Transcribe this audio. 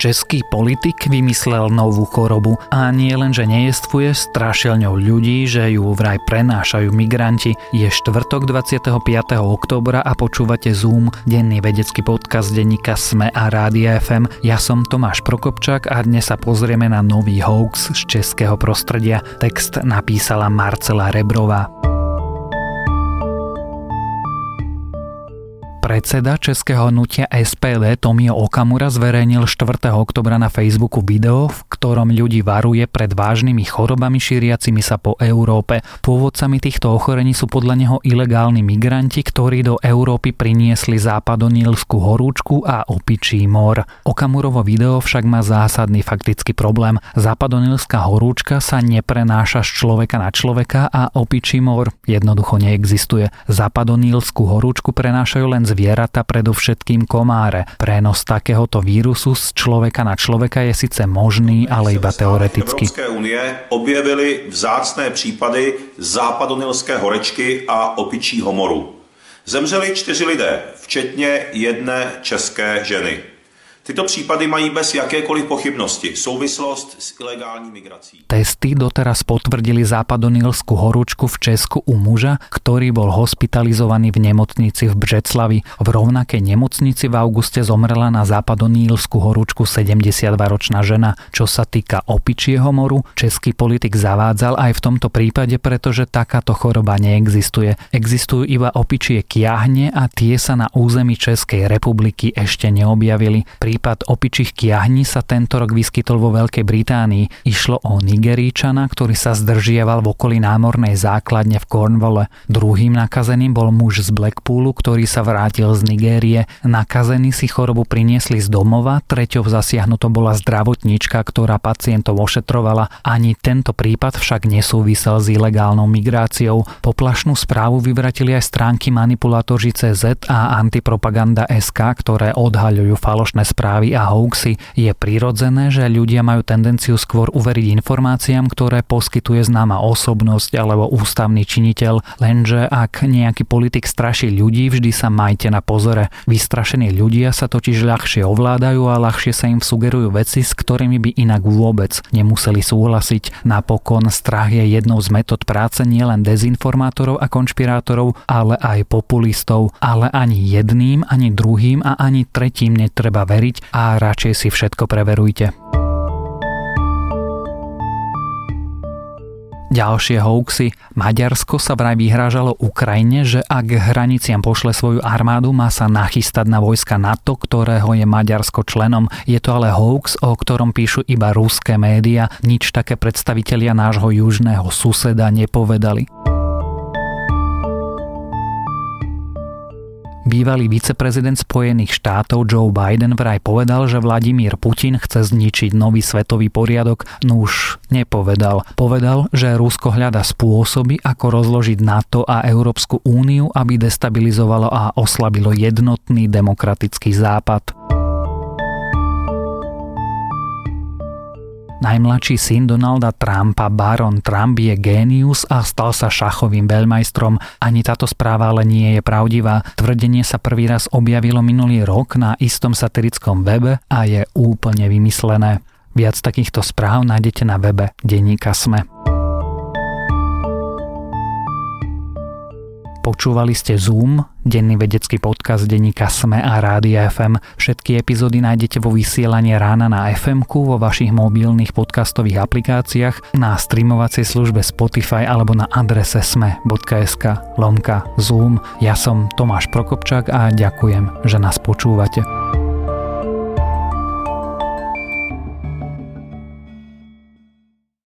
Český politik vymyslel novú chorobu a nie len, že nejestvuje, strašil ňou ľudí, že ju vraj prenášajú migranti. Je štvrtok 25. oktobra a počúvate Zoom, denný vedecký podcast denníka Sme a Rádia FM. Ja som Tomáš Prokopčák a dnes sa pozrieme na nový hoax z českého prostredia. Text napísala Marcela Rebrová. Predseda českého hnutia SPD Tomio Okamura zverejnil 4. oktobra na Facebooku video, v ktorom ľudí varuje pred vážnymi chorobami šíriacimi sa po Európe. Pôvodcami týchto ochorení sú podľa neho ilegálni migranti, ktorí do Európy priniesli západonílskú horúčku a opičí mor. Okamurovo video však má zásadný faktický problém. Západonílská horúčka sa neprenáša z človeka na človeka a opičí mor jednoducho neexistuje. Západonílskú horúčku prenášajú len z zvieratá, predovšetkým komáre. Prenos takéhoto vírusu z človeka na človeka je síce možný, ale iba teoreticky. Evropské unie objevili vzácné případy západonilské horečky a opičího moru. Zemřeli čtyři lidé, včetně jedné české ženy. Tyto případy mají bez jakékoliv pochybnosti souvislost s ilegální migrací. Testy doteraz potvrdili západonilskú horúčku v Česku u muža, ktorý bol hospitalizovaný v nemocnici v Břeclavi. V rovnakej nemocnici v auguste zomrela na západonílskú horúčku 72-ročná žena. Čo sa týka opičieho moru, český politik zavádzal aj v tomto prípade, pretože takáto choroba neexistuje. Existujú iba opičie kiahne a tie sa na území Českej republiky ešte neobjavili. Pri Prípad opičích kiahní sa tento rok vyskytol vo Veľkej Británii. Išlo o Nigeríčana, ktorý sa zdržiaval v okolí námornej základne v Cornwalle. Druhým nakazeným bol muž z Blackpoolu, ktorý sa vrátil z Nigérie. Nakazení si chorobu priniesli z domova, treťou zasiahnutou bola zdravotníčka, ktorá pacientov ošetrovala. Ani tento prípad však nesúvisel s ilegálnou migráciou. Poplašnú správu vyvratili aj stránky manipulátoři.cz a antipropaganda.sk, ktoré odhaľujú falošné správy správy a hoaxy, je prirodzené, že ľudia majú tendenciu skôr uveriť informáciám, ktoré poskytuje známa osobnosť alebo ústavný činiteľ, lenže ak nejaký politik straší ľudí, vždy sa majte na pozore. Vystrašení ľudia sa totiž ľahšie ovládajú a ľahšie sa im sugerujú veci, s ktorými by inak vôbec nemuseli súhlasiť. Napokon strach je jednou z metód práce nielen dezinformátorov a konšpirátorov, ale aj populistov. Ale ani jedným, ani druhým a ani tretím netreba veriť, a radšej si všetko preverujte. Ďalšie hoaxy. Maďarsko sa vraj vyhrážalo Ukrajine, že ak hraniciam pošle svoju armádu, má sa nachystať na vojska NATO, ktorého je Maďarsko členom. Je to ale hoax, o ktorom píšu iba ruské média. Nič také predstavitelia nášho južného suseda nepovedali. Bývalý viceprezident Spojených štátov Joe Biden vraj povedal, že Vladimír Putin chce zničiť nový svetový poriadok, no už nepovedal. Povedal, že Rusko hľada spôsoby, ako rozložiť NATO a Európsku úniu, aby destabilizovalo a oslabilo jednotný demokratický západ. Najmladší syn Donalda Trumpa, Baron Trump, je génius a stal sa šachovým veľmajstrom. Ani táto správa ale nie je pravdivá. Tvrdenie sa prvý raz objavilo minulý rok na istom satirickom webe a je úplne vymyslené. Viac takýchto správ nájdete na webe Denníka Sme. Počúvali ste Zoom, denný vedecký podcast denníka Sme a Rádia FM. Všetky epizódy nájdete vo vysielaní rána na fm vo vašich mobilných podcastových aplikáciách, na streamovacej službe Spotify alebo na adrese sme.sk lomka Zoom. Ja som Tomáš Prokopčák a ďakujem, že nás počúvate.